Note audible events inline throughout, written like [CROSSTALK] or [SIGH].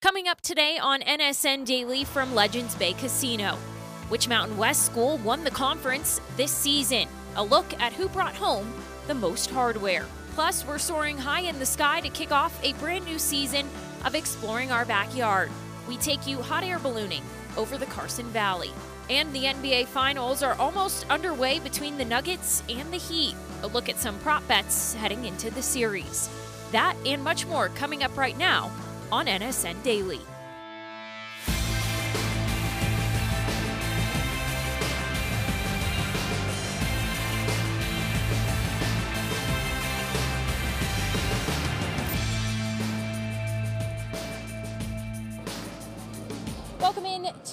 Coming up today on NSN Daily from Legends Bay Casino. Which Mountain West school won the conference this season? A look at who brought home the most hardware. Plus, we're soaring high in the sky to kick off a brand new season of exploring our backyard. We take you hot air ballooning over the Carson Valley. And the NBA Finals are almost underway between the Nuggets and the Heat. A look at some prop bets heading into the series. That and much more coming up right now on NSN Daily.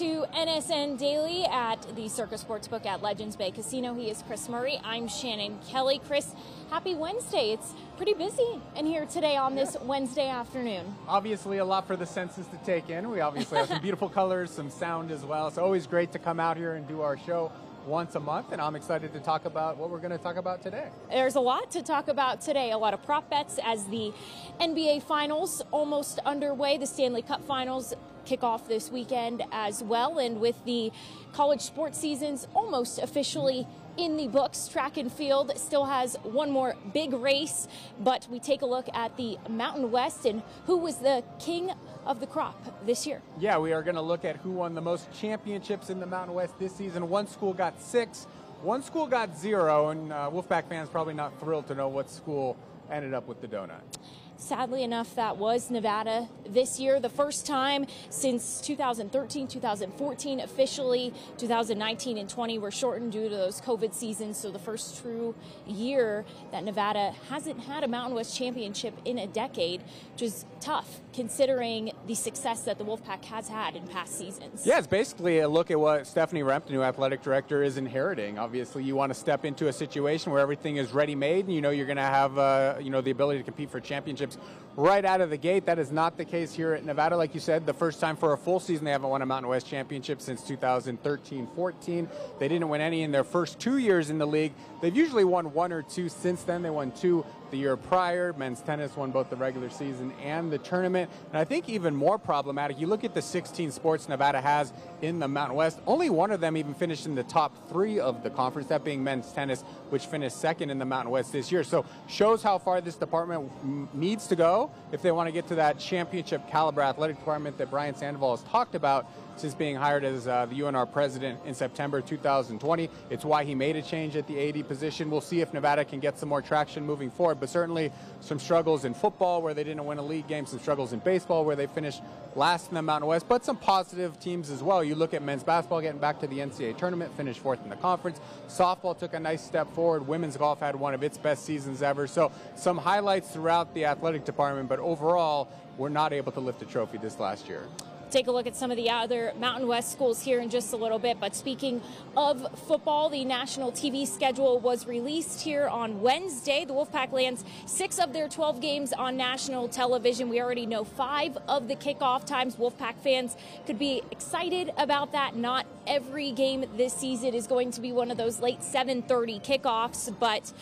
To NSN Daily at the Circa Sportsbook at Legends Bay Casino. He is Chris Murray. I'm Shannon Kelly. Chris, happy Wednesday. It's pretty busy in here today on this Wednesday afternoon. Obviously, a lot for the senses to take in. We obviously have some [LAUGHS] beautiful colors, some sound as well. It's always great to come out here and do our show once a month, and I'm excited to talk about what we're going to talk about today. There's a lot to talk about today. A lot of prop bets as the NBA Finals almost underway. The Stanley Cup Finals kick off this weekend as well, and with the college sports seasons almost officially in the books. Track and field still has one more big race, but we take a look at the Mountain West and who was the king of the crop this year. Yeah, we are going to look at who won the most championships in the Mountain West this season. One school got six, one school got zero, and uh, Wolfpack fans probably not thrilled to know what school ended up with the donut. Sadly enough, that was Nevada this year, the first time since 2013, 2014, officially 2019 and 20 were shortened due to those COVID seasons. So the first true year that Nevada hasn't had a Mountain West championship in a decade, which is tough considering the success that the Wolfpack has had in past seasons. Yeah, it's basically a look at what Stephanie Rempt, new athletic director, is inheriting. Obviously, you want to step into a situation where everything is ready-made, and you know you're going to have uh, you know the ability to compete for championships relationships right out of the gate. That is not the case here at Nevada. Like you said, the first time for a full season they haven't won a Mountain West championship since 2013-14. They didn't win any in their first two years in the league. They've usually won one or two since then. They won two the year prior. Men's tennis won both the regular season and the tournament. And I think even more problematic, you look at the 16 sports Nevada has in the Mountain West, only one of them even finished in the top three of the conference, that being men's tennis, which finished second in the Mountain West this year. So shows how far this department needs to go if they want to get to that championship caliber athletic department that Brian Sandoval has talked about since being hired as uh, the UNR president in September 2020. It's why he made a change at the AD position. We'll see if Nevada can get some more traction moving forward, but certainly some struggles in football where they didn't win a league game, some struggles in baseball where they finished last in the Mountain West, but some positive teams as well. You look at men's basketball getting back to the NCAA tournament, finished fourth in the conference. Softball took a nice step forward. Women's golf had one of its best seasons ever. So some highlights throughout the athletic department, but overall, we're not able to lift a trophy this last year take a look at some of the other Mountain West schools here in just a little bit. But speaking of football, the national TV schedule was released here on Wednesday. The Wolfpack lands six of their 12 games on national television. We already know five of the kickoff times. Wolfpack fans could be excited about that. Not every game this season is going to be one of those late 7:30 kickoffs, but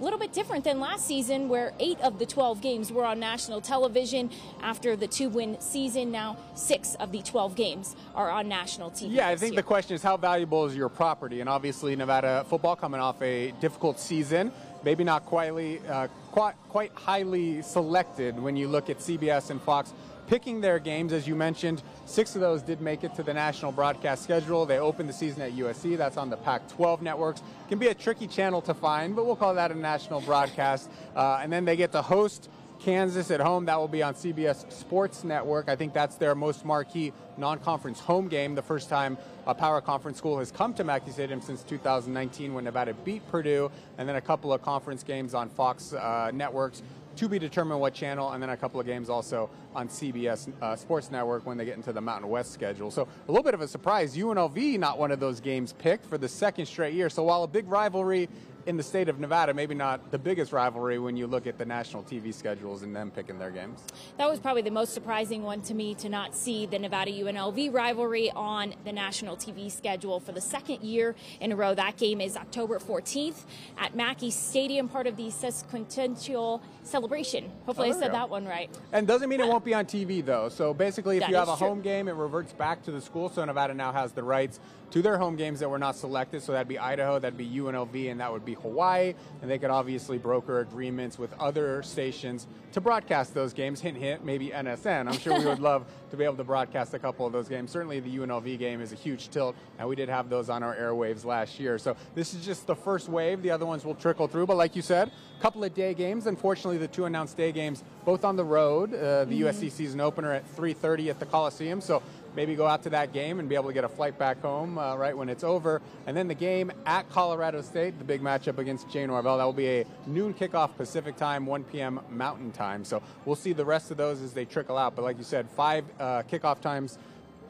a little bit different than last season, where eight of the 12 games were on national television. After the two win season, now six of the 12 games are on national TV. Yeah, I think year. the question is how valuable is your property? And obviously, Nevada football coming off a difficult season, maybe not quite, uh, quite, quite highly selected when you look at CBS and Fox picking their games. As you mentioned, six of those did make it to the national broadcast schedule. They opened the season at USC. That's on the Pac 12 networks. Can be a tricky channel to find, but we'll call that a national broadcast. Uh, and then they get to host Kansas at home. That will be on CBS Sports Network. I think that's their most marquee non-conference home game. The first time a power conference school has come to Mackey Stadium since 2019 when Nevada beat Purdue, and then a couple of conference games on Fox uh, networks to be determined what channel, and then a couple of games also on CBS uh, Sports Network when they get into the Mountain West schedule. So a little bit of a surprise. UNLV not one of those games picked for the second straight year. So while a big rivalry in the state of Nevada, maybe not the biggest rivalry when you look at the national TV schedules and them picking their games. That was probably the most surprising one to me to not see the Nevada UNLV rivalry on the national TV schedule for the second year in a row. That game is October 14th at Mackey Stadium, part of the sesquicentennial celebration. Hopefully, oh, I said that one right. And doesn't mean it won't be on TV though. So basically, if [LAUGHS] that you have a true. home game, it reverts back to the school. So Nevada now has the rights to their home games that were not selected. So that'd be Idaho, that'd be UNLV, and that would be Hawaii. And they could obviously broker agreements with other stations to broadcast those games. Hint, hint, maybe NSN. I'm sure we would [LAUGHS] love to be able to broadcast a couple of those games. Certainly, the UNLV game is a huge tilt, and we did have those on our airwaves last year. So this is just the first wave. The other ones will trickle through. But like you said, a couple of day games. Unfortunately, the two announced day games both on the road. Uh, the Mm-hmm. USC season opener at 3:30 at the Coliseum. So maybe go out to that game and be able to get a flight back home uh, right when it's over. And then the game at Colorado State, the big matchup against Jay Norvell. That will be a noon kickoff Pacific time, 1 p.m. Mountain time. So we'll see the rest of those as they trickle out. But like you said, five uh, kickoff times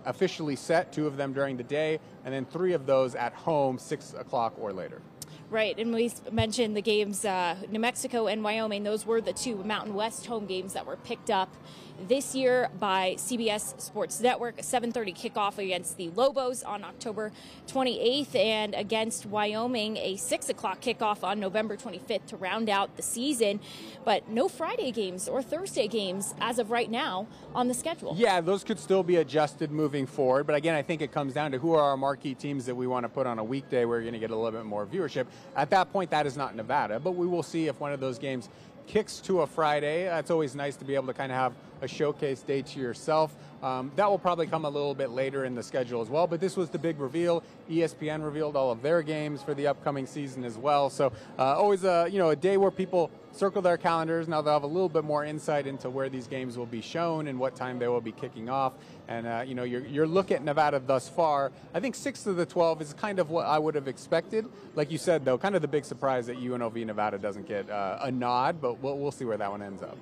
officially set, two of them during the day, and then three of those at home, 6 o'clock or later. Right, and we mentioned the games, uh, New Mexico and Wyoming. Those were the two Mountain West home games that were picked up this year by CBS Sports Network. 7:30 kickoff against the Lobos on October 28th, and against Wyoming, a 6 o'clock kickoff on November 25th to round out the season. But no Friday games or Thursday games as of right now on the schedule. Yeah, those could still be adjusted moving forward. But again, I think it comes down to who are our marquee teams that we want to put on a weekday where you're going to get a little bit more viewership. At that point, that is not Nevada, but we will see if one of those games kicks to a Friday. It's always nice to be able to kind of have a showcase day to yourself. Um, that will probably come a little bit later in the schedule as well. But this was the big reveal. ESPN revealed all of their games for the upcoming season as well. So uh, always a you know a day where people circle their calendars. Now they'll have a little bit more insight into where these games will be shown and what time they will be kicking off. And uh, you know your your look at Nevada thus far. I think six of the twelve is kind of what I would have expected. Like you said though, kind of the big surprise that UNLV Nevada doesn't get uh, a nod, but we'll, we'll see where that one ends up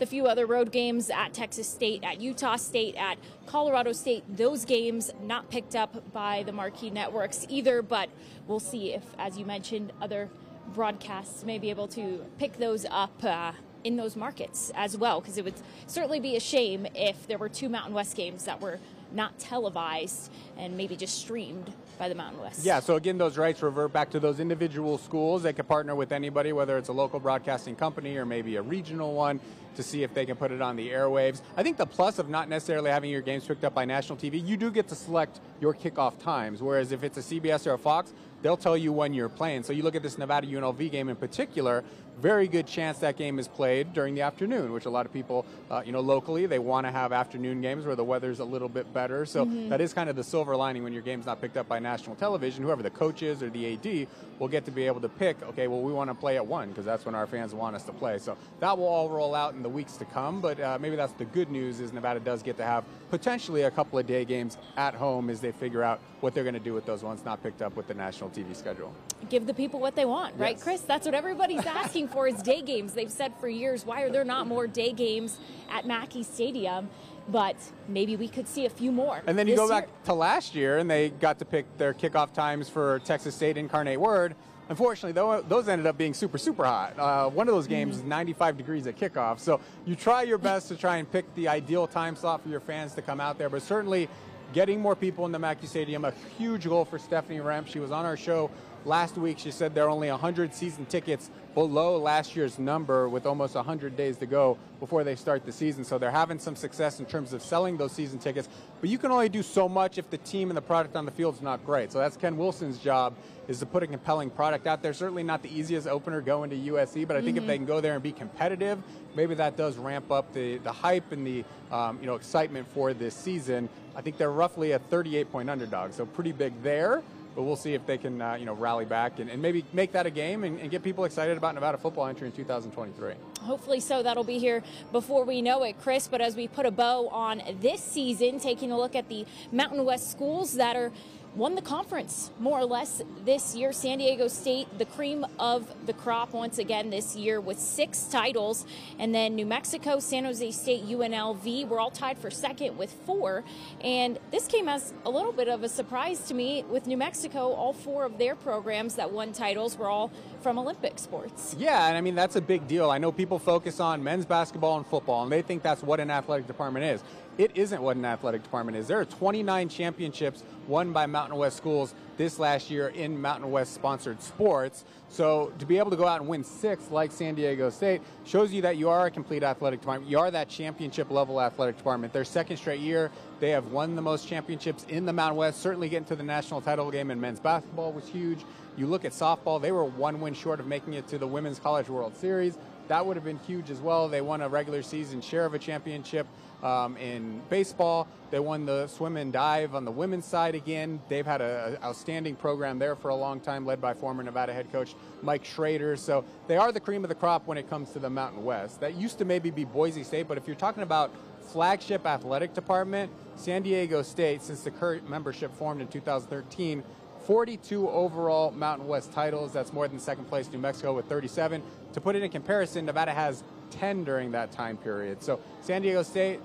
the few other road games at Texas State, at Utah State, at Colorado State, those games not picked up by the marquee networks either, but we'll see if, as you mentioned, other broadcasts may be able to pick those up. Uh, in those markets as well, because it would certainly be a shame if there were two Mountain West games that were not televised and maybe just streamed by the Mountain West. Yeah, so again, those rights revert back to those individual schools. They could partner with anybody, whether it's a local broadcasting company or maybe a regional one, to see if they can put it on the airwaves. I think the plus of not necessarily having your games picked up by national TV, you do get to select your kickoff times. Whereas if it's a CBS or a Fox, they'll tell you when you're playing. So you look at this Nevada UNLV game in particular, very good chance that game is played during the afternoon, which a lot of people, uh, you know, locally, they want to have afternoon games where the weather's a little bit better. So Mm-hmm. that is kind of the silver lining when your game's not picked up by national television. Whoever the coach is or the AD will get to be able to pick, okay, well, we want to play at 1 because that's when our fans want us to play. So that will all roll out in the weeks to come. But uh, maybe that's the good news is Nevada does get to have potentially a couple of day games at home as they figure out what they're going to do with those ones not picked up with the national TV schedule. Give the people what they want, right, Chris? That's what everybody's asking for is day games. They've said for years, why are there not more day games at Mackey Stadium? But maybe we could see a few more. And then you go back to last year, and they got to pick their kickoff times for Texas State Incarnate Word. Unfortunately, though, those ended up being super, super hot. Uh, one of those games is 95 degrees at kickoff. So you try your best to try and pick the ideal time slot for your fans to come out there. But certainly, getting more people in the Mackey Stadium, a huge goal for Stephanie Rempt. She was on our show last week. She said there are only 100 season tickets below last year's number with almost 100 days to go before they start the season. So they're having some success in terms of selling those season tickets. But you can only do so much if the team and the product on the field is not great. So that's Ken Wilson's job is to put a compelling product out there. Certainly not the easiest opener going to USC, but I think if they can go there and be competitive, maybe that does ramp up the, the hype and the um, you know excitement for this season. I think they're roughly a 38 point underdog, so pretty big there. But we'll see if they can, uh, you know, rally back and, and maybe make that a game and, and get people excited about Nevada football entering 2023. Hopefully so. That'll be here before we know it, Chris. But as we put a bow on this season, taking a look at the Mountain West schools that are won the conference more or less this year. San Diego State, the cream of the crop once again this year with six titles. And then New Mexico, San Jose State, UNLV were all tied for second with four. And this came as a little bit of a surprise to me with New Mexico. All four of their programs that won titles were all from Olympic sports. Yeah, and I mean, that's a big deal. I know people focus on men's basketball and football, and they think that's what an athletic department is. It isn't what an athletic department is. There are 29 championships won by Mountain West schools this last year in Mountain West sponsored sports. So to be able to go out and win six like San Diego State shows you that you are a complete athletic department. You are that championship level athletic department. Their second straight year, they have won the most championships in the Mountain West. Certainly getting to the national title game in men's basketball was huge. You look at softball, they were one win short of making it to the Women's College World Series. That would have been huge as well. They won a regular season share of a championship um, in baseball. They won the swim and dive on the women's side again. They've had an outstanding program there for a long time, led by former Nevada head coach Mike Schrader. So they are the cream of the crop when it comes to the Mountain West. That used to maybe be Boise State, but if you're talking about flagship athletic department, San Diego State, since the current membership formed in 2013, 42 overall Mountain West titles. That's more than second place New Mexico with 37. To put it in comparison, Nevada has 10 during that time period. So San Diego State,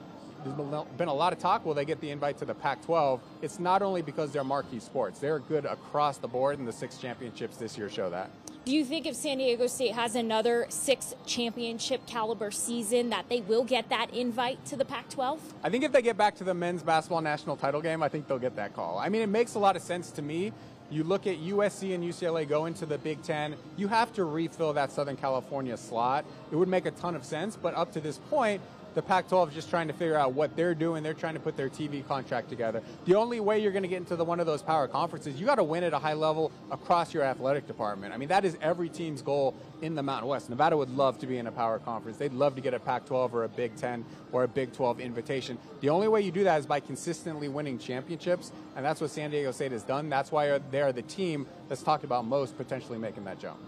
there's been a lot of talk. Will they get the invite to the Pac 12? It's not only because they're marquee sports, they're good across the board, and the six championships this year show that. Do you think if San Diego State has another six championship caliber season that they will get that invite to the Pac 12? I think if they get back to the men's basketball national title game, I think they'll get that call. I mean, it makes a lot of sense to me. You look at USC and UCLA go into the Big Ten, you have to refill that Southern California slot. It would make a ton of sense, but up to this point, the Pac 12 is just trying to figure out what they're doing. They're trying to put their TV contract together. The only way you're going to get into the, one of those power conferences, you got to win at a high level across your athletic department. I mean, that is every team's goal in the Mountain West. Nevada would love to be in a power conference. They'd love to get a Pac 12 or a Big 10 or a Big 12 invitation. The only way you do that is by consistently winning championships, and that's what San Diego State has done. That's why they are the team that's talked about most potentially making that jump.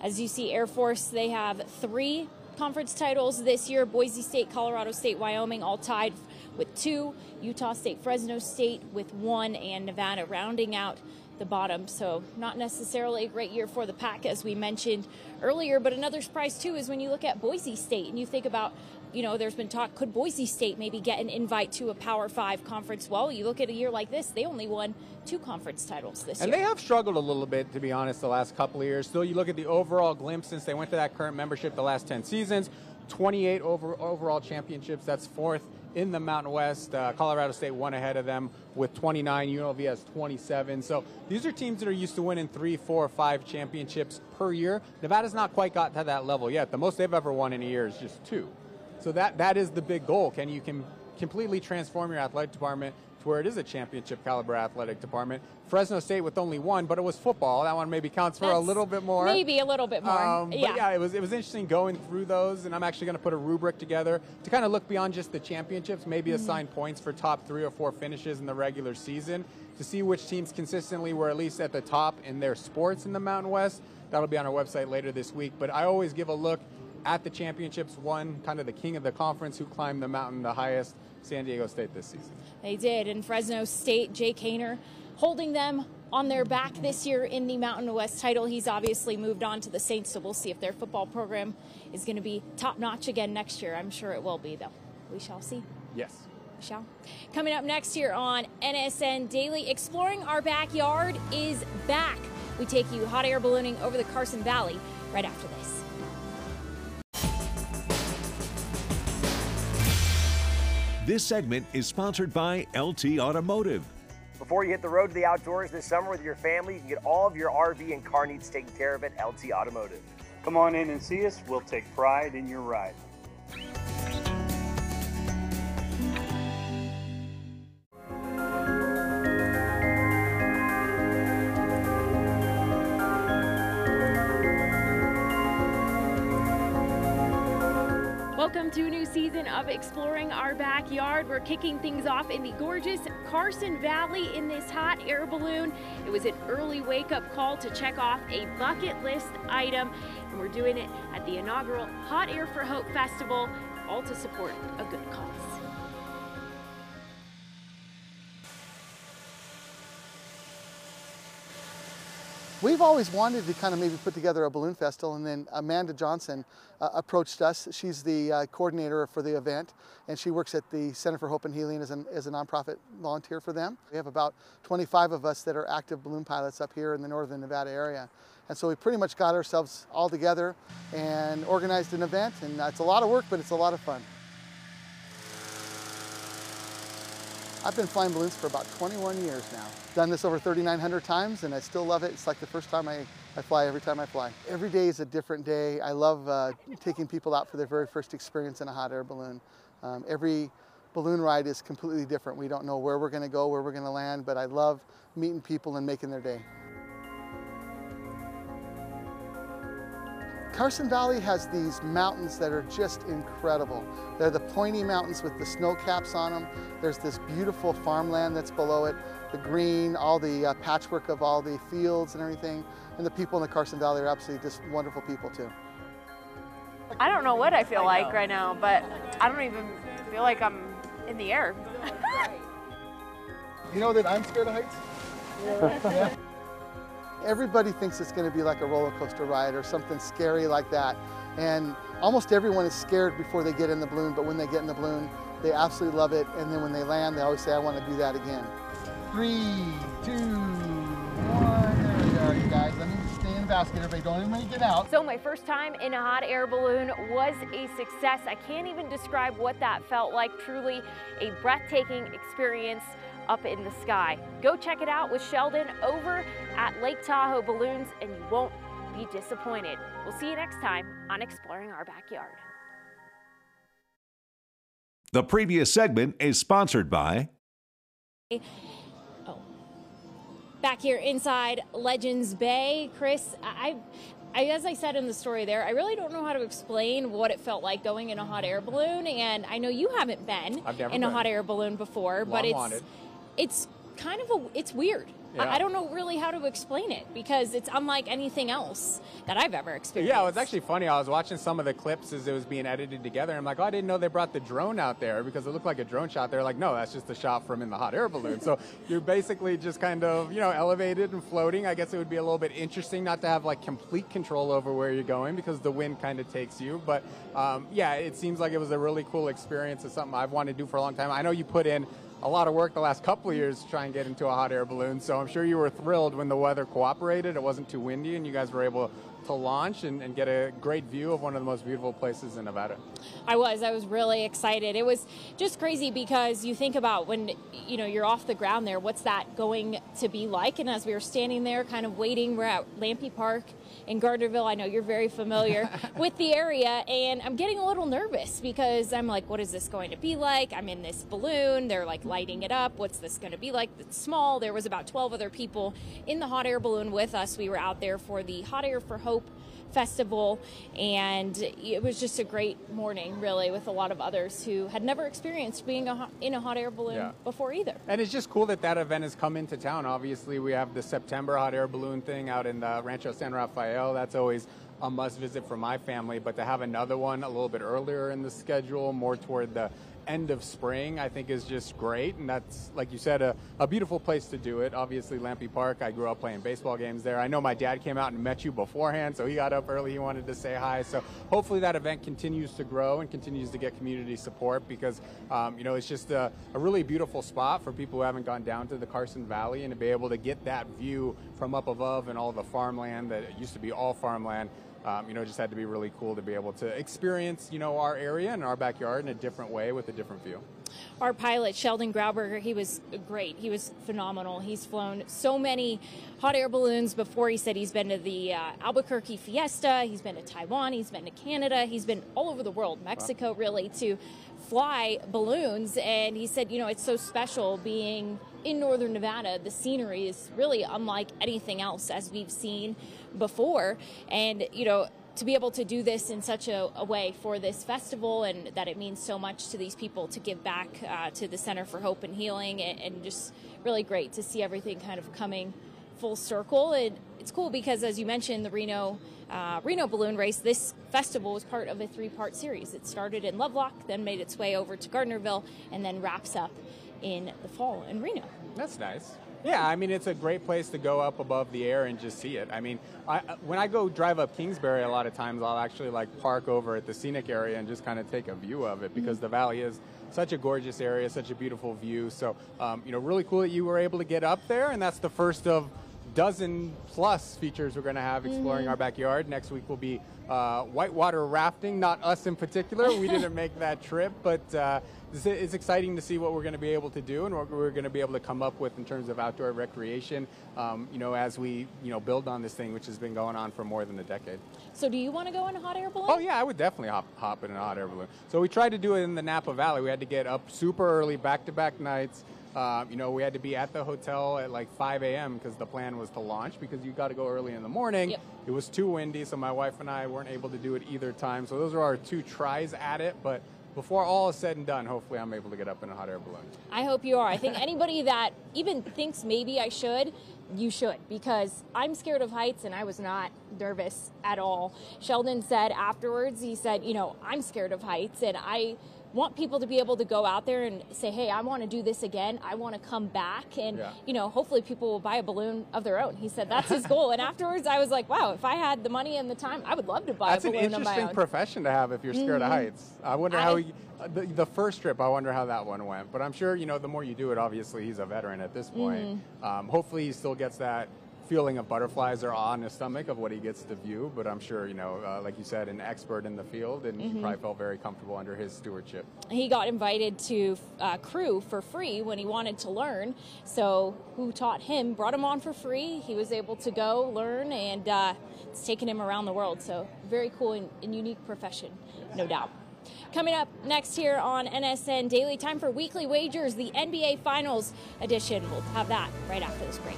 As you see, Air Force, they have three conference titles this year. Boise State, Colorado State, Wyoming all tied with two. Utah State, Fresno State with one, and Nevada rounding out the bottom. So not necessarily a great year for the pack, as we mentioned earlier. But another surprise too is when you look at Boise State and you think about you know, there's been talk, could Boise State maybe get an invite to a Power Five conference? Well, you look at a year like this, they only won two conference titles this and year. And they have struggled a little bit, to be honest, the last couple of years. Still, you look at the overall glimpse since they went to that current membership the last 10 seasons, 28 over, overall championships. That's fourth in the Mountain West. Uh, Colorado State one ahead of them with 29. UNLV has 27. So these are teams that are used to winning three, four, five championships per year. Nevada's not quite got to that level yet. The most they've ever won in a year is just two. So that that is the big goal. Can you can completely transform your athletic department to where it is a championship caliber athletic department? Fresno State with only one, but it was football. That one maybe counts for That's a little bit more. Maybe a little bit more. Um, yeah. yeah, it was it was interesting going through those, and I'm actually going to put a rubric together to kind of look beyond just the championships, maybe mm-hmm. assign points for top three or four finishes in the regular season to see which teams consistently were at least at the top in their sports in the Mountain West. That'll be on our website later this week. But I always give a look at the championships, won kind of the king of the conference who climbed the mountain the highest, San Diego State this season. They did. And Fresno State, Jake Haener holding them on their back this year in the Mountain West title. He's obviously moved on to the Saints, so we'll see if their football program is going to be top notch again next year. I'm sure it will be, though. We shall see. Yes. We shall. Coming up next year on NSN Daily, Exploring Our Backyard is back. We take you hot air ballooning over the Carson Valley right after this. This segment is sponsored by LT Automotive. Before you hit the road to the outdoors this summer with your family, you can get all of your RV and car needs taken care of at LT Automotive. Come on in and see us. We'll take pride in your ride. Season of Exploring Our Backyard. We're kicking things off in the gorgeous Carson Valley in this hot air balloon. It was an early wake up call to check off a bucket list item, and we're doing it at the inaugural Hot Air for Hope Festival, all to support a good cause. We've always wanted to kind of maybe put together a balloon festival, and then Amanda Johnson uh, approached us. She's the uh, coordinator for the event, and she works at the Center for Hope and Healing as, an, as a nonprofit volunteer for them. We have about 25 of us that are active balloon pilots up here in the northern Nevada area. And so we pretty much got ourselves all together and organized an event, and it's a lot of work, but it's a lot of fun. I've been flying balloons for about 21 years now. Done this over 3,900 times and I still love it. It's like the first time I, I fly every time I fly. Every day is a different day. I love uh, taking people out for their very first experience in a hot air balloon. Um, every balloon ride is completely different. We don't know where we're gonna go, where we're gonna land, but I love meeting people and making their day. Carson Valley has these mountains that are just incredible. They're the pointy mountains with the snow caps on them. There's this beautiful farmland that's below it, the green, all the uh, patchwork of all the fields and everything. And the people in the Carson Valley are absolutely just wonderful people too. I don't know what I feel I like right now, but I don't even feel like I'm in the air. [LAUGHS] you know that I'm scared of heights? yeah. [LAUGHS] Everybody thinks it's going to be like a roller coaster ride or something scary like that. And almost everyone is scared before they get in the balloon, but when they get in the balloon, they absolutely love it. And then when they land, they always say, I want to do that again. Three, two, one. There we are, you guys. Let me stay in the basket. Everybody, don't even get out. So my first time in a hot air balloon was a success. I can't even describe what that felt like. Truly a breathtaking experience up in the sky. Go check it out with Sheldon over at Lake Tahoe Balloons and you won't be disappointed. We'll see you next time on Exploring Our Backyard. The previous segment is sponsored by. Oh. Back here inside Legends Bay, Chris, I, I, as I said in the story there, I really don't know how to explain what it felt like going in a hot air balloon. And I know you haven't been in been. a hot air balloon before, Long but it's wanted it's kind of a it's weird. Yeah. I, I don't know really how to explain it because it's unlike anything else that I've ever experienced. Yeah, it was actually funny. I was watching some of the clips as it was being edited together. And I'm like, oh, I didn't know they brought the drone out there because it looked like a drone shot. They're like, no, that's just a shot from in the hot air balloon. so [LAUGHS] you're basically just kind of, you know, elevated and floating. I guess it would be a little bit interesting not to have like complete control over where you're going because the wind kind of takes you. But um, yeah, it seems like it was a really cool experience. It's something I've wanted to do for a long time. I know you put in a lot of work the last couple of years to try and get into a hot air balloon. So I'm sure you were thrilled when the weather cooperated. It wasn't too windy, and you guys were able to launch and, and, get a great view of one of the most beautiful places in Nevada. I was. I was really excited. It was just crazy because you think about when you know you're off the ground there, what's that going to be like? And as we were standing there, kind of waiting, we're at Lampe Park in Gardnerville. I know you're very familiar [LAUGHS] with the area, and I'm getting a little nervous because I'm like, what is this going to be like? I'm in this balloon. They're like lighting it up. What's this going to be like? It's small. There was about 12 other people in the hot air balloon with us. We were out there for the Hot Air for Hope festival and it was just a great morning really with a lot of others who had never experienced being a, in a hot air balloon yeah. before either. And it's just cool that that event has come into town. Obviously we have the september hot air balloon thing out in the rancho san rafael. That's always a must visit for my family but to have another one a little bit earlier in the schedule more toward the end of spring, I think is just great. And that's, like you said, a, a beautiful place to do it. Obviously, Lampe Park, I grew up playing baseball games there. I know my dad came out and met you beforehand, so he got up early. He wanted to say hi. So hopefully that event continues to grow and continues to get community support because, um, you know, it's just a, a really beautiful spot for people who haven't gone down to the Carson Valley and to be able to get that view from up above and all the farmland that used to be all farmland um, you know, it just had to be really cool to be able to experience, you know, our area and our backyard in a different way with a different view. Our pilot, Sheldon Grauberger, he was great. He was phenomenal. He's flown so many hot air balloons before. He said he's been to the uh, Albuquerque Fiesta, he's been to Taiwan, he's been to Canada, he's been all over the world, Mexico, wow. really, to fly balloons. And he said, you know, it's so special being in northern Nevada. The scenery is really unlike anything else as we've seen before. And, you know, to be able to do this in such a, a, way for this festival and that it means so much to these people to give back uh, to the Center for Hope and Healing and, and, just really great to see everything kind of coming full circle. And it's cool because, as you mentioned, the Reno uh, Reno Balloon Race, this festival was part of a three-part series. It started in Lovelock, then made its way over to Gardnerville, and then wraps up in the fall in Reno. That's nice. Yeah, I mean it's a great place to go up above the air and just see it. I mean, I, when I go drive up Kingsbury, a lot of times I'll actually like park over at the scenic area and just kind of take a view of it because mm-hmm. the valley is such a gorgeous area, such a beautiful view. So, um, you know, really cool that you were able to get up there, and that's the first of dozen plus features we're going to have exploring mm-hmm. our backyard. Next week will be uh, whitewater rafting, not us in particular. We [LAUGHS] didn't make that trip, but uh, it's exciting to see what we're going to be able to do and what we're going to be able to come up with in terms of outdoor recreation. Um, you know, as we you know build on this thing, which has been going on for more than a decade. So, do you want to go in a hot air balloon? Oh yeah, I would definitely hop hop in a hot air balloon. So we tried to do it in the Napa Valley. We had to get up super early, back to back nights. Uh, you know, we had to be at the hotel at like 5 a.m. because the plan was to launch because you got to go early in the morning. Yep. It was too windy, so my wife and I weren't able to do it either time. So those are our two tries at it, but before all is said and done, hopefully I'm able to get up in a hot air balloon. I hope you are. I think anybody that even thinks maybe I should, you should because I'm scared of heights and I was not nervous at all. Sheldon said afterwards, he said, you know, I'm scared of heights and I want people to be able to go out there and say, hey, I want to do this again. I want to come back. And, yeah. you know, hopefully people will buy a balloon of their own. He said that's his goal. and [LAUGHS] afterwards, I was like, wow, if I had the money and the time, I would love to buy that's a balloon of my own. That's an interesting profession to have if you're scared mm-hmm. of heights. I wonder I, how he, the, the, first trip, I wonder how that one went. But I'm sure, you know, the more you do it, obviously he's a veteran at this point. Mm-hmm. Um, hopefully he still gets that feeling of butterflies or awe in his stomach of what he gets to view. But I'm sure, you know, uh, like you said, an expert in the field, and mm-hmm. he probably felt very comfortable under his stewardship. He got invited to uh, crew for free when he wanted to learn. So, who taught him brought him on for free. He was able to go learn, and uh, it's taken him around the world. So, very cool and, and unique profession, no doubt. Coming up next here on NSN Daily, time for weekly wagers, the NBA Finals edition. We'll have that right after this break.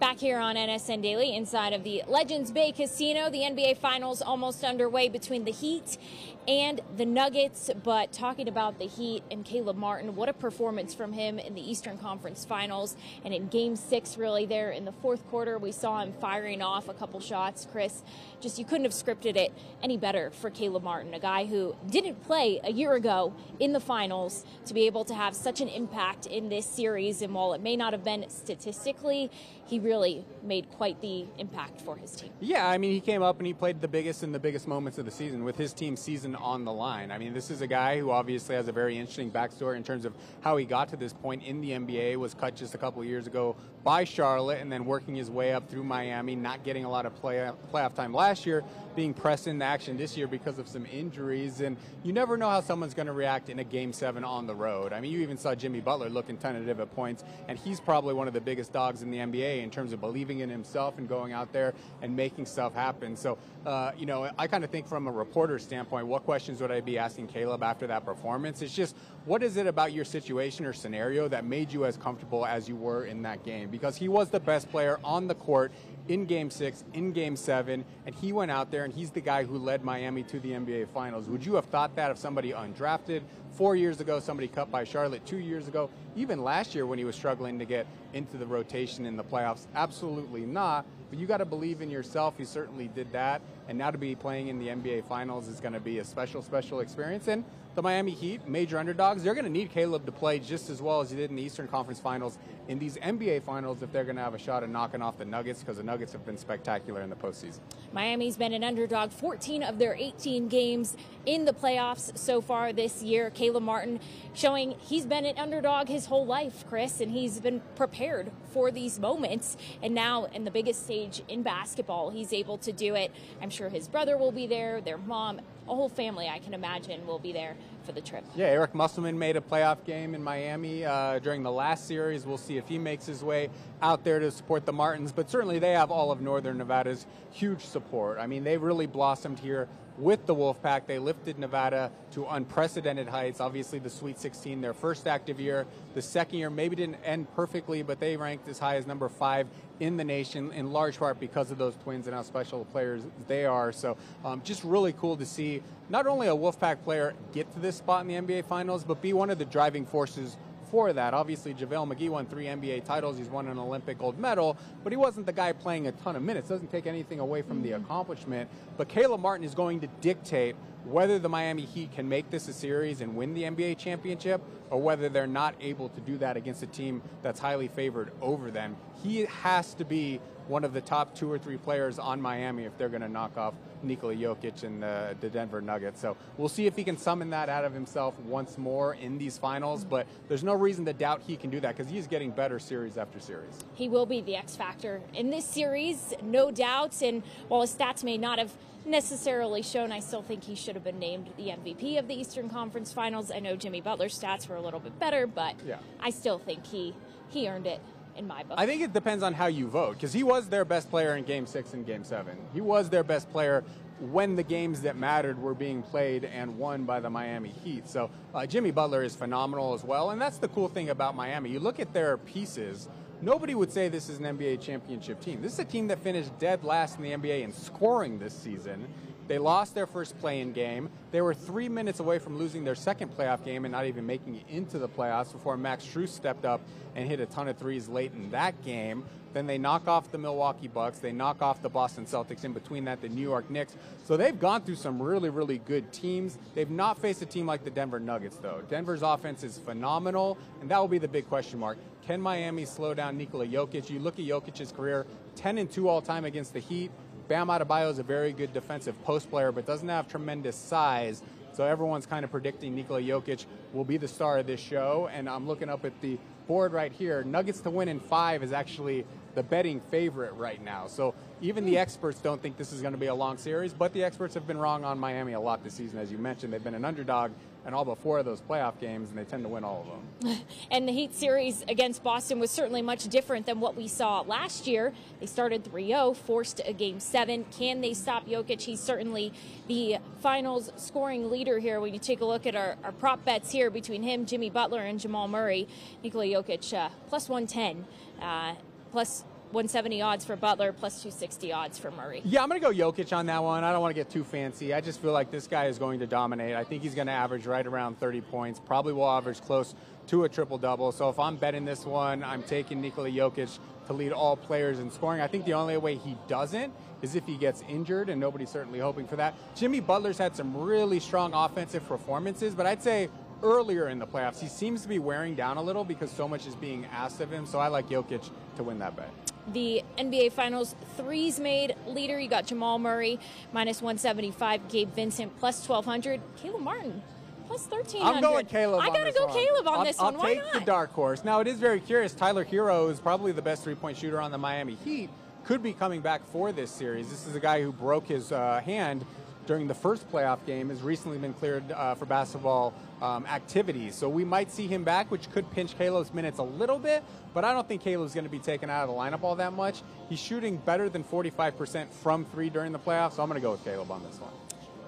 Back here on NSN Daily, inside of the Legends Bay Casino, the NBA Finals almost underway between the Heat and the Nuggets. But talking about the Heat and Caleb Martin, what a performance from him in the Eastern Conference Finals and in Game Six, really there in the fourth quarter, we saw him firing off a couple shots. Chris, just you couldn't have scripted it any better for Caleb Martin, a guy who didn't play a year ago in the finals, to be able to have such an impact in this series. And while it may not have been statistically, he really made quite the impact for his team. Yeah, I mean, he came up and he played the biggest and the biggest moments of the season with his team season on the line. I mean, this is a guy who obviously has a very interesting backstory in terms of how he got to this point in the NBA, was cut just a couple years ago by Charlotte, and then working his way up through Miami, not getting a lot of play, playoff time last year, being pressed into action this year because of some injuries. And you never know how someone's going to react in a game seven on the road. I mean, you even saw Jimmy Butler looking tentative at points, and he's probably one of the biggest dogs in the NBA in terms of believing in himself and going out there and making stuff happen. So, uh, you know, I kind of think from a reporter standpoint, what questions would I be asking Caleb after that performance? It's just, what is it about your situation or scenario that made you as comfortable as you were in that game? Because he was the best player on the court in game six, in game seven, and he went out there and he's the guy who led Miami to the NBA Finals. Would you have thought that of somebody undrafted four years ago, somebody cut by Charlotte two years ago, even last year when he was struggling to get into the rotation in the playoffs? Absolutely not. But you got to believe in yourself. He certainly did that. And now to be playing in the NBA Finals is going to be a special, special experience. And the Miami Heat, major underdogs, they're going to need Caleb to play just as well as he did in the Eastern Conference Finals in these NBA Finals if they're going to have a shot at knocking off the Nuggets because the Nuggets have been spectacular in the postseason. Miami's been an underdog 14 of their 18 games in the playoffs so far this year. Caleb Martin showing he's been an underdog his whole life, Chris, and he's been prepared for these moments. And now, in the biggest stage in basketball, he's able to do it. I'm sure his brother will be there, their mom, a whole family, I can imagine, will be there for the trip. Yeah, Eric Musselman made a playoff game in Miami uh, during the last series. We'll see if he makes his way out there to support the Martins, but certainly they have all of Northern Nevada's huge support. I mean, they really blossomed here with the Wolfpack. They lifted Nevada to unprecedented heights. Obviously, the Sweet 16, their first active year. The second year maybe didn't end perfectly, but they ranked as high as number five in the nation, in large part because of those twins and how special players they are. So, um, just really cool to see not only a Wolfpack player get to this spot in the NBA Finals, but be one of the driving forces before that. Obviously, JaVale McGee won three NBA titles. He's won an Olympic gold medal, but he wasn't the guy playing a ton of minutes. Doesn't take anything away from the mm. accomplishment. But Caleb Martin is going to dictate whether the Miami Heat can make this a series and win the NBA championship, or whether they're not able to do that against a team that's highly favored over them. He has to be one of the top two or three players on Miami if they're going to knock off Nikola Jokic and the, the, Denver Nuggets. So we'll see if he can summon that out of himself once more in these finals. But there's no reason to doubt he can do that because he's getting better series after series. He will be the X factor in this series, no doubt. And while his stats may not have necessarily shown, I still think he should have been named the MVP of the Eastern Conference Finals. I know Jimmy Butler's stats were a little bit better, but yeah. I still think he he earned it in my book. I think it depends on how you vote because he was their best player in Game Six and Game Seven. He was their best player when the games that mattered were being played and won by the Miami Heat. So uh, Jimmy Butler is phenomenal as well, and that's the cool thing about Miami. You look at their pieces. Nobody would say this is an NBA championship team. This is a team that finished dead last in the NBA in scoring this season. They lost their first play-in game. They were three minutes away from losing their second playoff game and not even making it into the playoffs before Max Strus stepped up and hit a ton of threes late in that game. Then they knock off the Milwaukee Bucks. They knock off the Boston Celtics. In between that, the New York Knicks. So they've gone through some really, really good teams. They've not faced a team like the Denver Nuggets, though. Denver's offense is phenomenal, and that will be the big question mark. Can Miami slow down Nikola Jokic? You look at Jokic's career, 10 and 2 all time against the Heat. Bam Adebayo is a very good defensive post player, but doesn't have tremendous size. So everyone's kind of predicting Nikola Jokic will be the star of this show. And I'm looking up at the board right here. Nuggets to win in five is actually the betting favorite right now. So even the experts don't think this is going to be a long series, but the experts have been wrong on Miami a lot this season. As you mentioned, they've been an underdog in all but four of those playoff games, and they tend to win all of them. [LAUGHS] and the Heat series against Boston was certainly much different than what we saw last year. They started 3 0, forced a game seven. Can they stop Jokic? He's certainly the finals scoring leader here. When you take a look at our, our prop bets here between him, Jimmy Butler, and Jamal Murray, Nikola Jokic uh, plus 110. Uh, plus 170 odds for Butler, plus 260 odds for Murray. Yeah, I'm going to go Jokic on that one. I don't want to get too fancy. I just feel like this guy is going to dominate. I think he's going to average right around 30 points, probably will average close to a triple double. So if I'm betting this one, I'm taking Nikola Jokic to lead all players in scoring. I think the only way he doesn't is if he gets injured, and nobody's certainly hoping for that. Jimmy Butler's had some really strong offensive performances, but I'd say earlier in the playoffs, he seems to be wearing down a little because so much is being asked of him. So I like Jokic to win that bet the NBA Finals threes made leader. You got Jamal Murray minus 175, Gabe Vincent plus 1200, Caleb Martin plus 1300. I'm going Caleb. I gotta go one. Caleb on I'll, this I'll one. Why take not? the dark horse. Now it is very curious. Tyler Herro is probably the best three-point shooter on the Miami Heat. Could be coming back for this series. This is a guy who broke his uh, hand during the first playoff game. Has recently been cleared uh, for basketball um, activities. So we might see him back, which could pinch Caleb's minutes a little bit, but I don't think Caleb's going to be taken out of the lineup all that much. He's shooting better than 45% from three during the playoffs, so I'm going to go with Caleb on this one.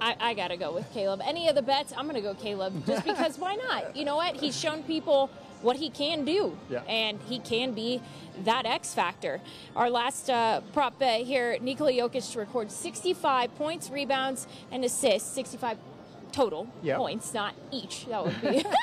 I, I got to go with Caleb. Any of the bets, I'm going to go Caleb just [LAUGHS] because why not? You know what? He's shown people what he can do, yeah. and he can be that X factor. Our last uh, prop bet here Nikola Jokic to record 65 points, rebounds, and assists. 65 total yep. points, not each. That would be. [LAUGHS]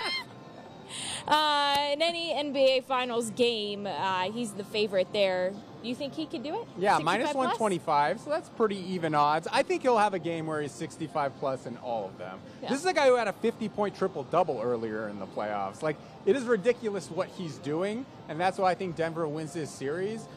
[LAUGHS] uh, in any NBA Finals game, uh, he's the favorite there. Do you think he could do it? Yeah, minus 125, so that's pretty even odds. I think he'll have a game where he's 65 plus in all of them. Yeah. This is a guy who had a 50 point triple double earlier in the playoffs. Like, it is ridiculous what he's doing, and that's why I think Denver wins this series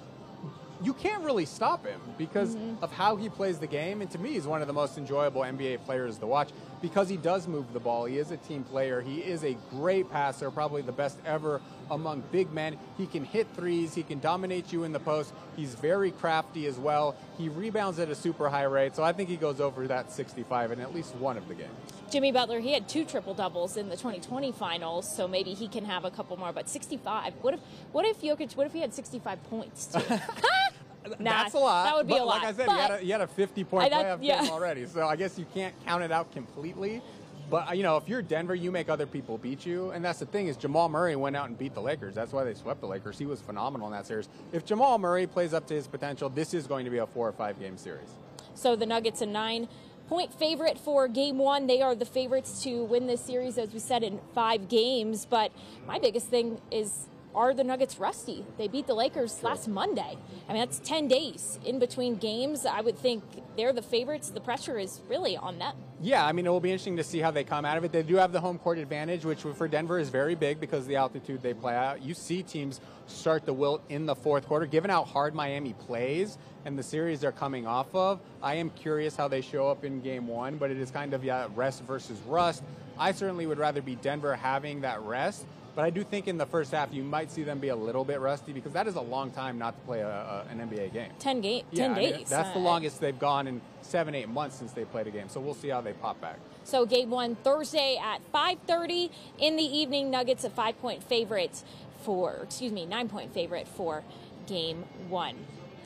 you can't really stop him because mm-hmm. of how he plays the game. And to me, he's one of the most enjoyable NBA players to watch because he does move the ball. He is a team player. He is a great passer, probably the best ever among big men. He can hit threes. He can dominate you in the post. He's very crafty as well. He rebounds at a super high rate. So I think he goes over that 65 in at least one of the games. Jimmy Butler, he had two triple doubles in the 2020 finals, so maybe he can have a couple more. But 65, what if what if Jokic? What if he had 65 points? [LAUGHS] [LAUGHS] Nah, That's a lot. That would be but a lot. Like I said, you had a, you had a 50 point playoff yeah. game already, so I guess you can't count it out completely. But you know, if you're Denver, you make other people beat you, and that's the thing is Jamal Murray went out and beat the Lakers. That's why they swept the Lakers. He was phenomenal in that series. If Jamal Murray plays up to his potential, this is going to be a four or five game series. So the Nuggets a nine point favorite for game one. They are the favorites to win this series, as we said, in five games. But my biggest thing is are the Nuggets rusty? They beat the Lakers sure. last Monday. I mean, that's 10 days in between games. I would think they're the favorites. The pressure is really on them. Yeah, I mean, it will be interesting to see how they come out of it. They do have the home court advantage, which for Denver is very big because of the altitude they play at. You see teams start the wilt in the fourth quarter. Given how hard Miami plays and the series they're coming off of, I am curious how they show up in game one, but it is kind of, yeah, rest versus rust. I certainly would rather be Denver having that rest but I do think in the first half you might see them be a little bit rusty because that is a long time not to play a, a, an NBA game. Ten game, yeah, ten I days. Mean, that's the uh, longest they've gone in seven, eight months since they played a game. So we'll see how they pop back. So game one Thursday at 5:30 in the evening. Nuggets a five-point favorite for, excuse me, nine-point favorite for game one.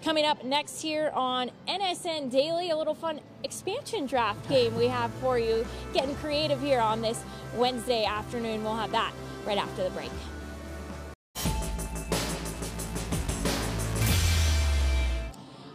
Coming up next here on NSN Daily, a little fun expansion draft game we have for you. Getting creative here on this Wednesday afternoon. We'll have that right after the break.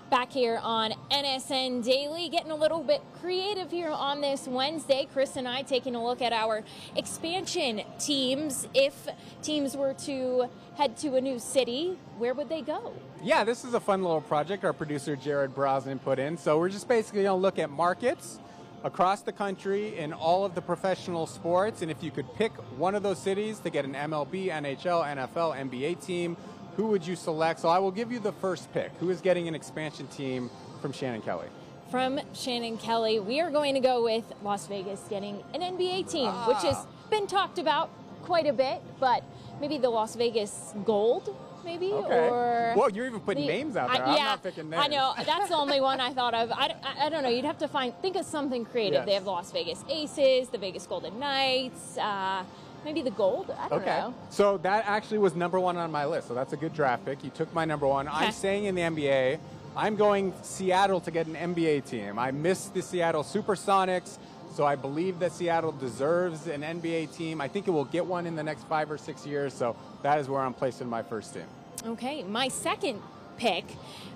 Back here on NSN Daily, getting a little bit creative here on this Wednesday. Chris and I taking a look at our expansion teams. If teams were to head to a new city, where would they go? Yeah, this is a fun little project our producer Jared Brosnan put in. So we're just basically going to look at markets across the country in all of the professional sports. And if you could pick one of those cities to get an MLB, NHL, NFL, NBA team, who would you select? So I will give you the first pick. Who is getting an expansion team from Shannon Kelly? From Shannon Kelly, we are going to go with Las Vegas getting an NBA team, ah. which has been talked about quite a bit, but maybe the Las Vegas Gold maybe okay. or well you're even putting the, names out there. I, yeah, I'm not picking names. I know. That's the only one I thought of. I, I, I, don't know. You'd have to find think of something creative. Yes. they have the Las Vegas Aces the Vegas Golden Knights uh, maybe the gold I don't okay. know. So that actually was number one on my list so that's a good draft pick. You took my number one. Okay. I'm staying in the NBA I'm going Seattle to get an NBA team. I miss the Seattle Supersonics so I believe that Seattle deserves an NBA team. I think it will get one in the next five or six years. So that is where I'm placing my first team. Okay, my second pick.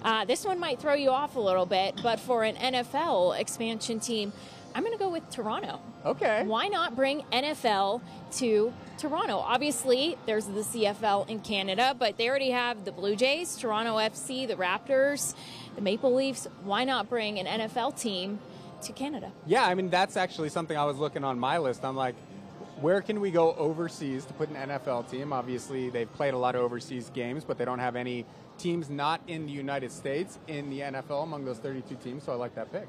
Uh, this one might throw you off a little bit, but for an NFL expansion team, I'm going to go with Toronto. Okay. Why not bring NFL to Toronto? Obviously, there's the CFL in Canada, but they already have the Blue Jays, Toronto FC, the Raptors, the Maple Leafs. Why not bring an NFL team to Canada. Yeah, I mean, that's actually something I was looking on my list. I'm like, where can we go overseas to put an NFL team? Obviously, they've played a lot of overseas games, but they don't have any teams not in the United States in the NFL among those 32 teams, so I like that pick.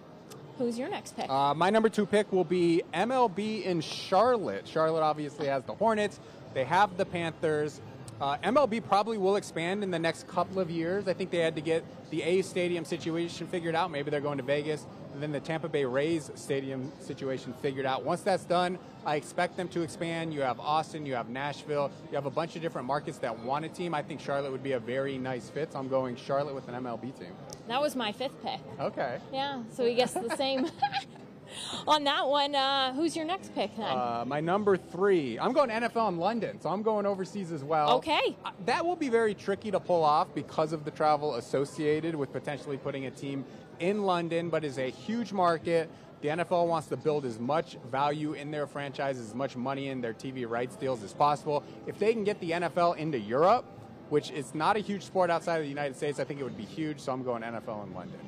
Who's your next pick? Uh, my number two pick will be MLB in Charlotte. Charlotte obviously has the Hornets, they have the Panthers. Uh, MLB probably will expand in the next couple of years. I think they had to get the A stadium situation figured out. Maybe they're going to Vegas and then the Tampa Bay Rays stadium situation figured out. Once that's done, I expect them to expand. You have Austin, you have Nashville, you have a bunch of different markets that want a team. I think Charlotte would be a very nice fit, so I'm going Charlotte with an MLB team. That was my fifth pick. Okay. Yeah, so we guess the same. [LAUGHS] on that one, uh, who's your next pick then? Uh, my number three. I'm going NFL in London, so I'm going overseas as well. Okay. Uh, that will be very tricky to pull off because of the travel associated with potentially putting a team in London, but is a huge market. The NFL wants to build as much value in their franchise, as much money in their TV rights deals as possible. If they can get the NFL into Europe, which is not a huge sport outside of the United States, I think it would be huge. So I'm going NFL in London.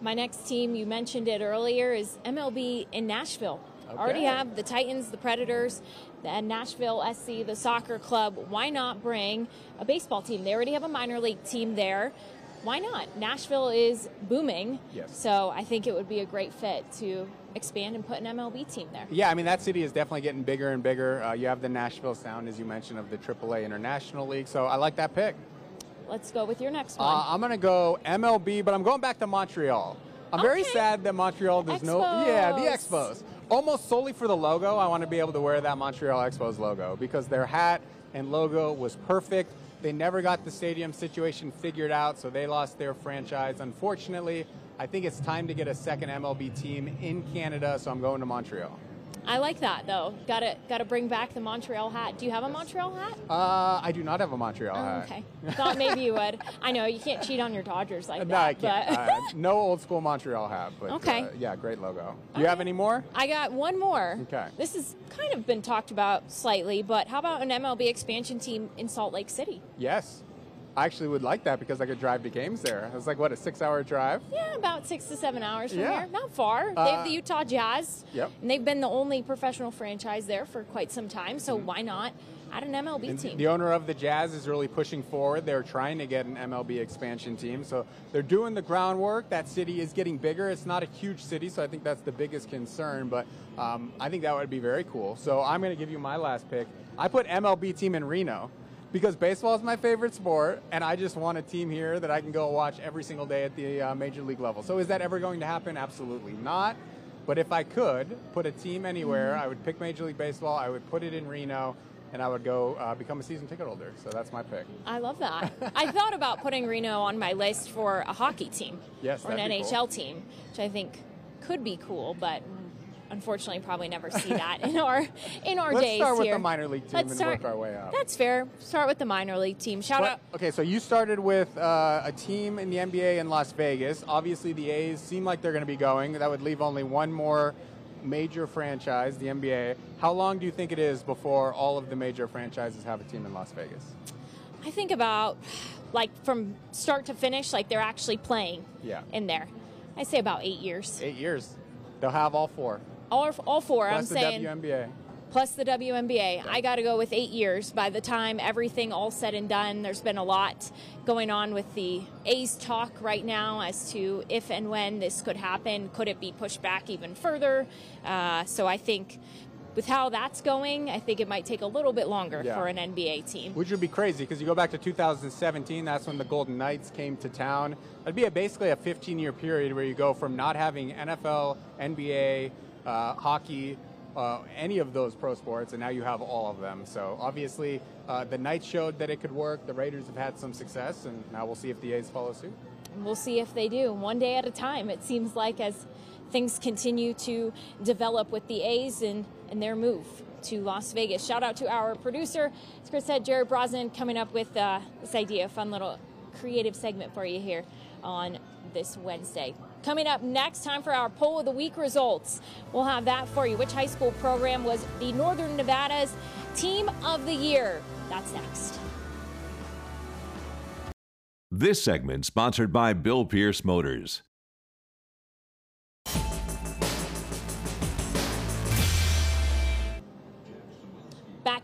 My next team, you mentioned it earlier, is MLB in Nashville. Okay. Already have the Titans, the Predators, the Nashville SC, the soccer club. Why not bring a baseball team? They already have a minor league team there why not? Nashville is booming. Yes. So I think it would be a great fit to expand and put an MLB team there. Yeah, I mean, that city is definitely getting bigger and bigger. Uh, you have the Nashville sound, as you mentioned, of the AAA International League. So I like that pick. Let's go with your next one. Uh, I'm going to go MLB, but I'm going back to Montreal. I'm okay. very sad that Montreal does no. Yeah, the Expos. Almost solely for the logo, I want to be able to wear that Montreal Expos logo because their hat and logo was perfect. They never got the stadium situation figured out, so they lost their franchise. Unfortunately, I think it's time to get a second MLB team in Canada, so I'm going to Montreal. I like that though. Got to got to bring back the Montreal hat. Do you have a Montreal hat? Uh, I do not have a Montreal Oh, hat. okay. [LAUGHS] Thought maybe you would. I know you can't cheat on your Dodgers like No, that. I can't. but- uh, no old school Montreal hat, but Okay. uh, yeah, great logo. Do you have any more? I got one more. Okay. This has kind of been talked about slightly, but how about an MLB expansion team in Salt Lake City? Yes. I actually would like that because I could drive to games there. It's like what a six-hour drive. Yeah, about six to seven hours from Yeah. here. Not far. they Uh, have the Utah Jazz. Yep. And they've been the only professional franchise there for quite some time, so why not add an MLB Mm-hmm. And team? the owner of the Jazz is really pushing forward. They're trying to get an MLB expansion team, so they're doing the groundwork. That city is getting bigger. It's not a huge city, so I think that's the biggest concern. But um, I think that would be very cool. So I'm going to give you my last pick. I put MLB team in Reno because baseball is my favorite sport, and I just want a team here that I can go watch every single day at the uh, major league level. So is that ever going to happen? Absolutely not. But if I could put a team anywhere. I would pick Major League Baseball. I would put it in Reno, and I would go uh, become a season ticket holder. So that's my pick. I love that. I thought about putting Reno on my list for a hockey team Yes, or an NHL cool. team, which I think could be cool, but unfortunately probably never see that in our in our Let's days start with here. the minor league team Let's and start- work our way up. That's fair. Start with the minor league team. Shout What- out okay, so you started with uh, a team in the NBA in Las Vegas. Obviously, the A's seem like they're going to be going. That would leave only one more major franchise, the NBA. How long do you think it is before all of the major franchises have a team in Las Vegas? I think about like from start to finish, like they're actually playing Yeah. in there. I say about eight years. Eight years. They'll have all four. All, all four. Plus I'm the saying WNBA. plus the WNBA. I got to go with eight years. By the time everything all said and done, there's been a lot going on with the A's talk right now as to if and when this could happen. Could it be pushed back even further? Uh, so I think with how that's going, I think it might take a little bit longer Yeah. for an NBA team. Which would be crazy because you go back to 2017, that's when the Golden Knights came to town. It'd be a, basically a 15 year period where you go from not having NFL, NBA, uh, hockey, uh, any of those pro sports, and now you have all of them. So obviously, uh, the Knights showed that it could work. The Raiders have had some success, and now we'll see if the A's follow suit. We'll see if they do, one day at a time. It seems like as things continue to develop with the A's and, and their move to Las Vegas. Shout out to our producer, as Chris said, Jared Brosnan, coming up with uh, this idea, a fun little creative segment for you here on this Wednesday. Coming up next, time for our poll of the week results. We'll have that for you. Which high school program was the Northern Nevada's team of the year? That's next. This segment sponsored by Bill Pierce Motors.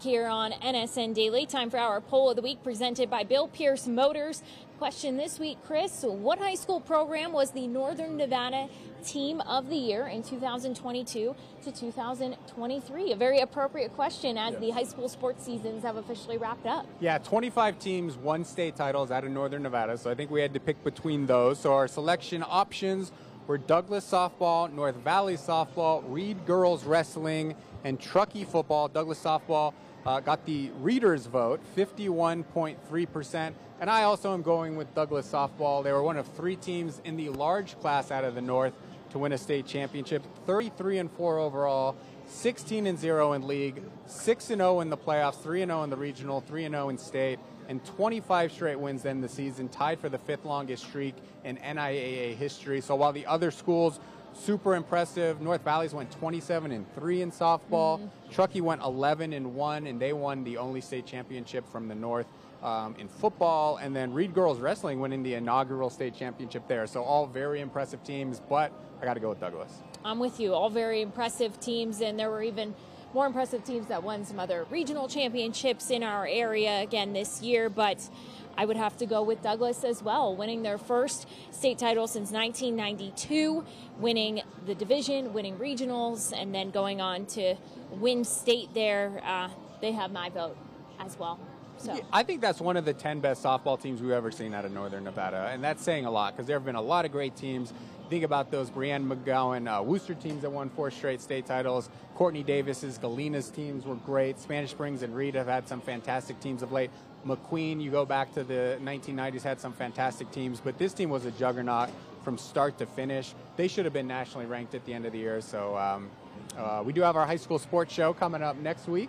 Here on NSN Daily, time for our poll of the week presented by Bill Pierce Motors. Question this week, Chris What high school program was the Northern Nevada Team of the Year in 2022 to 2023? A very appropriate question as the high school sports seasons have officially wrapped up. Yeah, 25 teams won state titles out of Northern Nevada, so I think we had to pick between those. So our selection options were Douglas softball, North Valley softball, Reed girls wrestling, and Truckee football. Douglas softball uh, got the readers' vote, 51.3%. And I also am going with Douglas softball. They were one of three teams in the large class out of the North to win a state championship, 33 and 4 overall. 16 and 0 in league, 6 and 0 in the playoffs, 3 and 0 in the regional, 3 and 0 in state, and 25 straight wins in the season, tied for the fifth longest streak in NIAA history. So while the other schools super impressive, North Valley's went 27 and 3 in softball, Truckee went 11 and 1 and they won the only state championship from the North. Um, in football, and then Reed Girls Wrestling winning the inaugural state championship there. So, all very impressive teams, but I got to go with Douglas. I'm with you. All very impressive teams, and there were even more impressive teams that won some other regional championships in our area again this year. But I would have to go with Douglas as well, winning their first state title since 1992, winning the division, winning regionals, and then going on to win state there. Uh, they have my vote as well. So. I think that's one of the 10 best softball teams we've ever seen out of Northern Nevada, and that's saying a lot because there have been a lot of great teams. Think about those Brianne McGowan uh, Wooster teams that won four straight state titles. Courtney Davis's Galena's teams were great. Spanish Springs and Reed have had some fantastic teams of late. McQueen, you go back to the 1990s, had some fantastic teams, but this team was a juggernaut from start to finish. They should have been nationally ranked at the end of the year, so um, Uh, we do have our high school sports show coming up next week.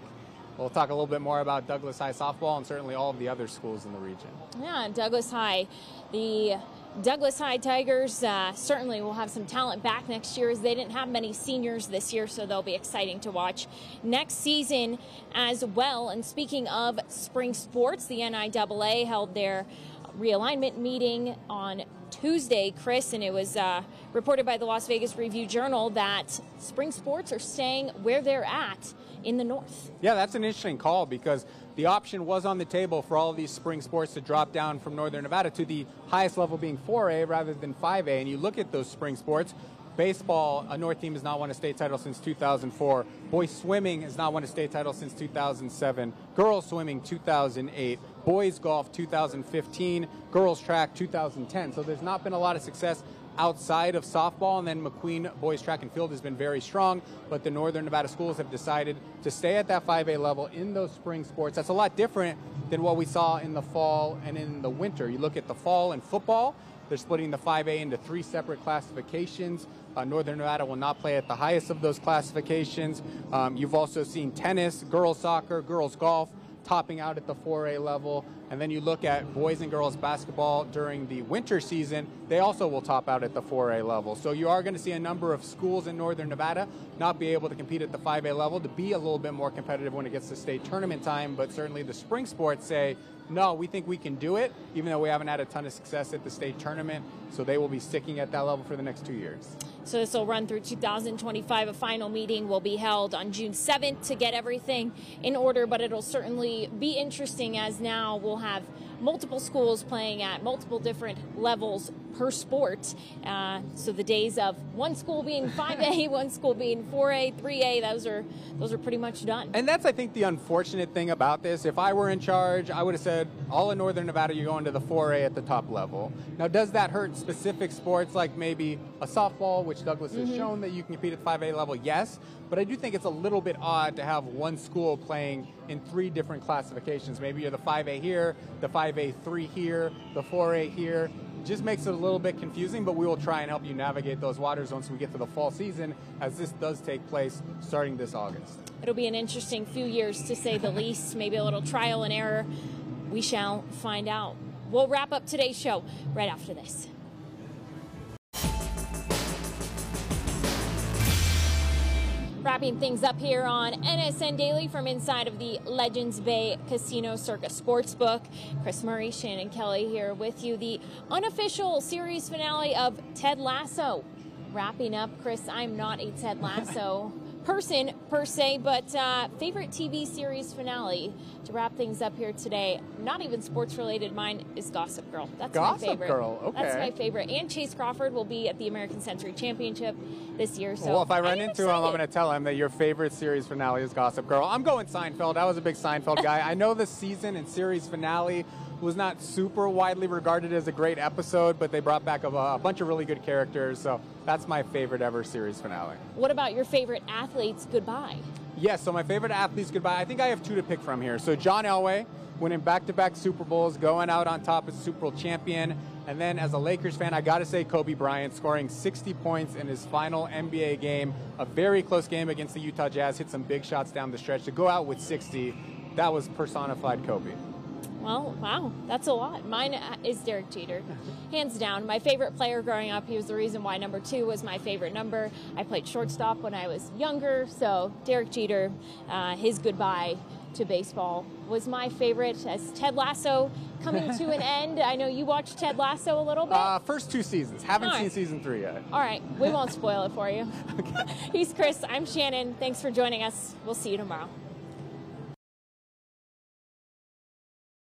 We'll talk a little bit more about Douglas High softball and certainly all of the other schools in the region. Yeah, Douglas High. The Douglas High Tigers uh, certainly will have some talent back next year as they didn't have many seniors this year, so they'll be exciting to watch next season as well. And speaking of spring sports, the NIAA held their realignment meeting on Tuesday, Chris, and it was uh, reported by the Las Vegas Review Journal that spring sports are staying where they're at in the north. Yeah, that's an interesting call because the option was on the table for all of these spring sports to drop down from Northern Nevada to the highest level being 4A rather than 5A. And you look at those spring sports, baseball, a North team has not won a state title since 2004. Boys swimming has not won a state title since 2007. Girls swimming 2008. Boys golf 2015. Girls track 2010. So there's not been a lot of success outside of softball, and then McQueen boys track and field has been very strong. But the Northern Nevada schools have decided to stay at that 5A level in those spring sports. That's a lot different than what we saw in the fall and in the winter. You look at the fall in football. They're splitting the 5A into three separate classifications. Uh, Northern Nevada will not play at the highest of those classifications. Um, you've also seen tennis, girls soccer, girls golf topping out at the 4A level. And then you look at boys and girls basketball during the winter season, they also will top out at the 4A level. So you are going to see a number of schools in Northern Nevada not be able to compete at the 5A level to be a little bit more competitive when it gets to state tournament time. But certainly the spring sports say, no, we think we can do it, even though we haven't had a ton of success at the state tournament. So they will be sticking at that level for the next two years. So this will run through 2025. A final meeting will be held on June 7th to get everything in order, but it'll certainly be interesting as now we'll have multiple schools playing at multiple different levels per sport. Uh, so the days of one school being [LAUGHS] 5A, one school being 4A, 3A, those are those are pretty much done. And that's I think the unfortunate thing about this. If I were in charge, I would have said all in Northern Nevada you're going to the 4A at the top level. Now does that hurt specific sports like maybe a softball, which Douglas mm-hmm. has shown that you can compete at the 5A level? Yes, but I do think it's a little bit odd to have one school playing in three different classifications. Maybe you're the 5A here, the 5A3 here, the 4A here. Just makes it a little bit confusing, but we will try and help you navigate those waters once we get to the fall season, as this does take place starting this August. It'll be an interesting few years to say the least, maybe a little trial and error. We shall find out. We'll wrap up today's show right after this. Wrapping things up here on NSN Daily from inside of the Legends Bay Casino Circa Sportsbook. Chris Murray, Shannon Kelly here with you. The unofficial series finale of Ted Lasso. Wrapping up, Chris, I'm not a Ted Lasso person per se, but uh, favorite TV series finale to wrap things up here today. Not even sports related. Mine is Gossip Girl. That's Gossip my favorite. Girl. Okay. That's my favorite. And Chace Crawford will be at the American Century Championship this year. So well, if I run into him, I'm going to tell him that your favorite series finale is Gossip Girl. I'm going Seinfeld. I was a big Seinfeld guy. I know the season and series finale was not super widely regarded as a great episode, but they brought back a, a, bunch of really good characters. So that's my favorite ever series finale. What about your favorite athletes goodbye? Yes, so my favorite athletes goodbye. I think I have two to pick from here. So John Elway, winning back-to-back Super Bowls, going out on top as Super Bowl champion. And then as a Lakers fan, I got to say Kobe Bryant scoring 60 points in his final NBA game, a very close game against the Utah Jazz, hit some big shots down the stretch. To go out with 60, that was personified Kobe. Well, wow, that's a lot. Mine is Derek Jeter, [LAUGHS] hands down. My favorite player growing up. He was the reason why number two was my favorite number. I played shortstop when I was younger, so Derek Jeter, uh, his goodbye to baseball was my favorite. As Ted Lasso coming to an [LAUGHS] end, I know you watched Ted Lasso a little bit. Uh, first two seasons. Haven't right. seen season three yet. All right, we won't [LAUGHS] spoil it for you. okay. He's Chris. I'm Shannon. Thanks for joining us. We'll see you tomorrow.